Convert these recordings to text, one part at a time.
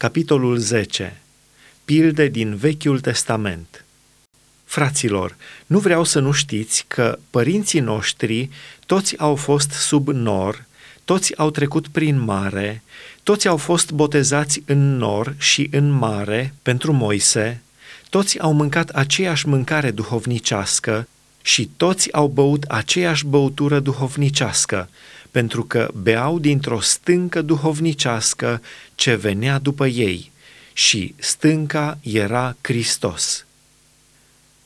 Capitolul 10. Pilde din Vechiul Testament. Fraților, nu vreau să nu știți că părinții noștri toți au fost sub nor, toți au trecut prin mare, toți au fost botezați în nor și în mare pentru Moise, toți au mâncat aceeași mâncare duhovnicească și toți au băut aceeași băutură duhovnicească, pentru că beau dintr-o stâncă duhovnicească ce venea după ei și stânca era Hristos.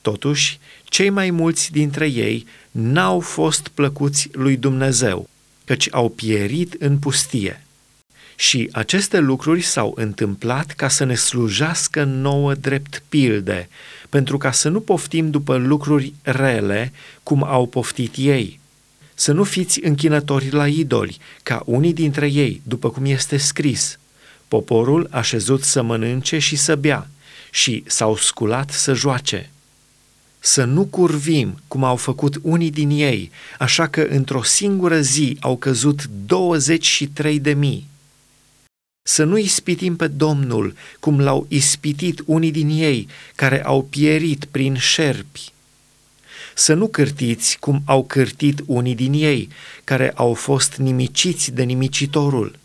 Totuși, cei mai mulți dintre ei n-au fost plăcuți lui Dumnezeu, căci au pierit în pustie. Și aceste lucruri s-au întâmplat ca să ne slujească nouă drept pilde, pentru ca să nu poftim după lucruri rele, cum au poftit ei. Să nu fiți închinători la idoli, ca unii dintre ei, după cum este scris. Poporul a șezut să mănânce și să bea și s-au sculat să joace. Să nu curvim, cum au făcut unii din ei, așa că într-o singură zi au căzut 23 de mii să nu ispitim pe Domnul cum l-au ispitit unii din ei care au pierit prin șerpi. Să nu cârtiți cum au cârtit unii din ei care au fost nimiciți de nimicitorul.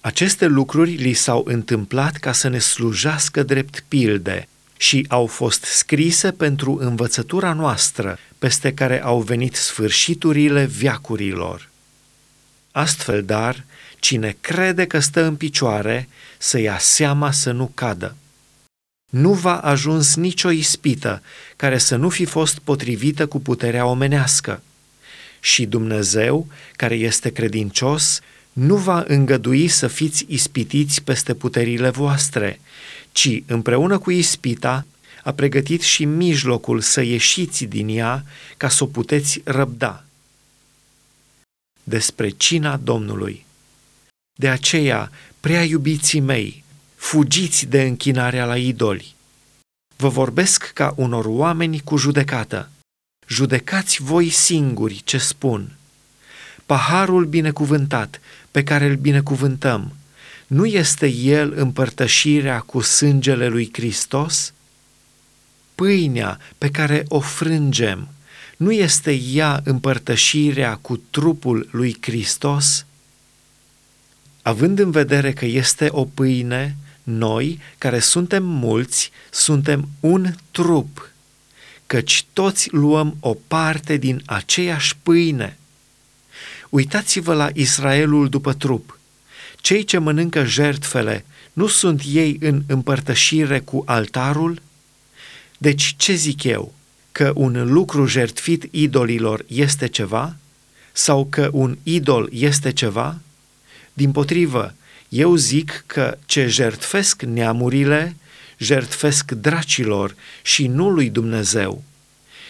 Aceste lucruri li s-au întâmplat ca să ne slujească drept pilde și au fost scrise pentru învățătura noastră, peste care au venit sfârșiturile viacurilor. Astfel, dar, Cine crede că stă în picioare, să ia seama să nu cadă. Nu va ajuns nicio ispită care să nu fi fost potrivită cu puterea omenească. Și Dumnezeu, care este credincios, nu va îngădui să fiți ispitiți peste puterile voastre, ci împreună cu ispita a pregătit și mijlocul să ieșiți din ea ca să o puteți răbda. Despre cina Domnului de aceea, prea iubiții mei, fugiți de închinarea la idoli. Vă vorbesc ca unor oameni cu judecată. Judecați voi singuri ce spun. Paharul binecuvântat pe care îl binecuvântăm, nu este el împărtășirea cu sângele lui Hristos? Pâinea pe care o frângem, nu este ea împărtășirea cu trupul lui Hristos? având în vedere că este o pâine, noi, care suntem mulți, suntem un trup, căci toți luăm o parte din aceeași pâine. Uitați-vă la Israelul după trup. Cei ce mănâncă jertfele, nu sunt ei în împărtășire cu altarul? Deci ce zic eu? Că un lucru jertfit idolilor este ceva? Sau că un idol este ceva? Din potrivă, eu zic că ce jertfesc neamurile, jertfesc dracilor și nu lui Dumnezeu.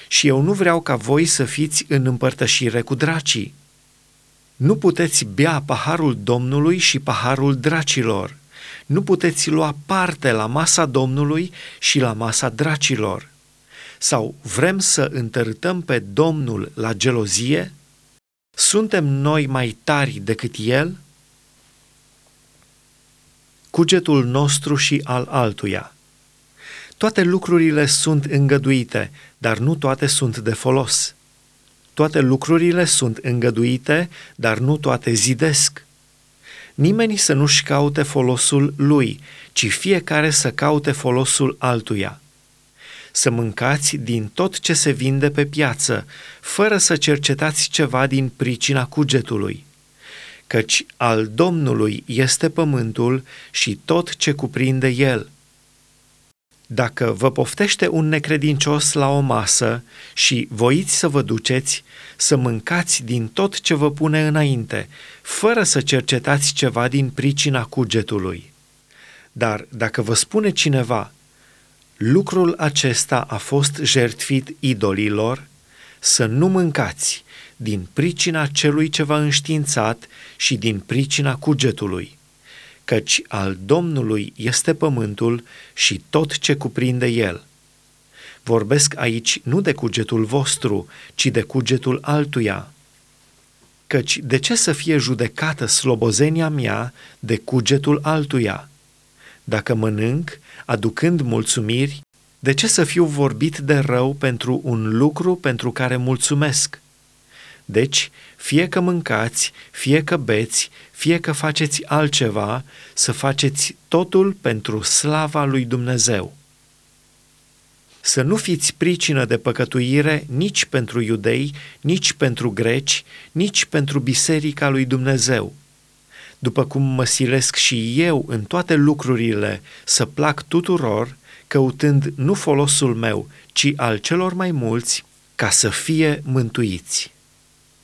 Și eu nu vreau ca voi să fiți în împărtășire cu dracii. Nu puteți bea paharul Domnului și paharul dracilor. Nu puteți lua parte la masa Domnului și la masa dracilor. Sau vrem să întărâtăm pe Domnul la gelozie? Suntem noi mai tari decât El? Cugetul nostru și al altuia. Toate lucrurile sunt îngăduite, dar nu toate sunt de folos. Toate lucrurile sunt îngăduite, dar nu toate zidesc. Nimeni să nu-și caute folosul lui, ci fiecare să caute folosul altuia. Să mâncați din tot ce se vinde pe piață, fără să cercetați ceva din pricina cugetului căci al Domnului este pământul și tot ce cuprinde el. Dacă vă poftește un necredincios la o masă și voiți să vă duceți, să mâncați din tot ce vă pune înainte, fără să cercetați ceva din pricina cugetului. Dar dacă vă spune cineva, lucrul acesta a fost jertfit idolilor, să nu mâncați, din pricina celui ce v-a înștiințat și din pricina cugetului, căci al Domnului este pământul și tot ce cuprinde el. Vorbesc aici nu de cugetul vostru, ci de cugetul altuia. Căci de ce să fie judecată slobozenia mea de cugetul altuia? Dacă mănânc, aducând mulțumiri, de ce să fiu vorbit de rău pentru un lucru pentru care mulțumesc? Deci, fie că mâncați, fie că beți, fie că faceți altceva, să faceți totul pentru slava lui Dumnezeu. Să nu fiți pricină de păcătuire nici pentru iudei, nici pentru greci, nici pentru biserica lui Dumnezeu. După cum mă silesc și eu în toate lucrurile să plac tuturor, căutând nu folosul meu, ci al celor mai mulți, ca să fie mântuiți.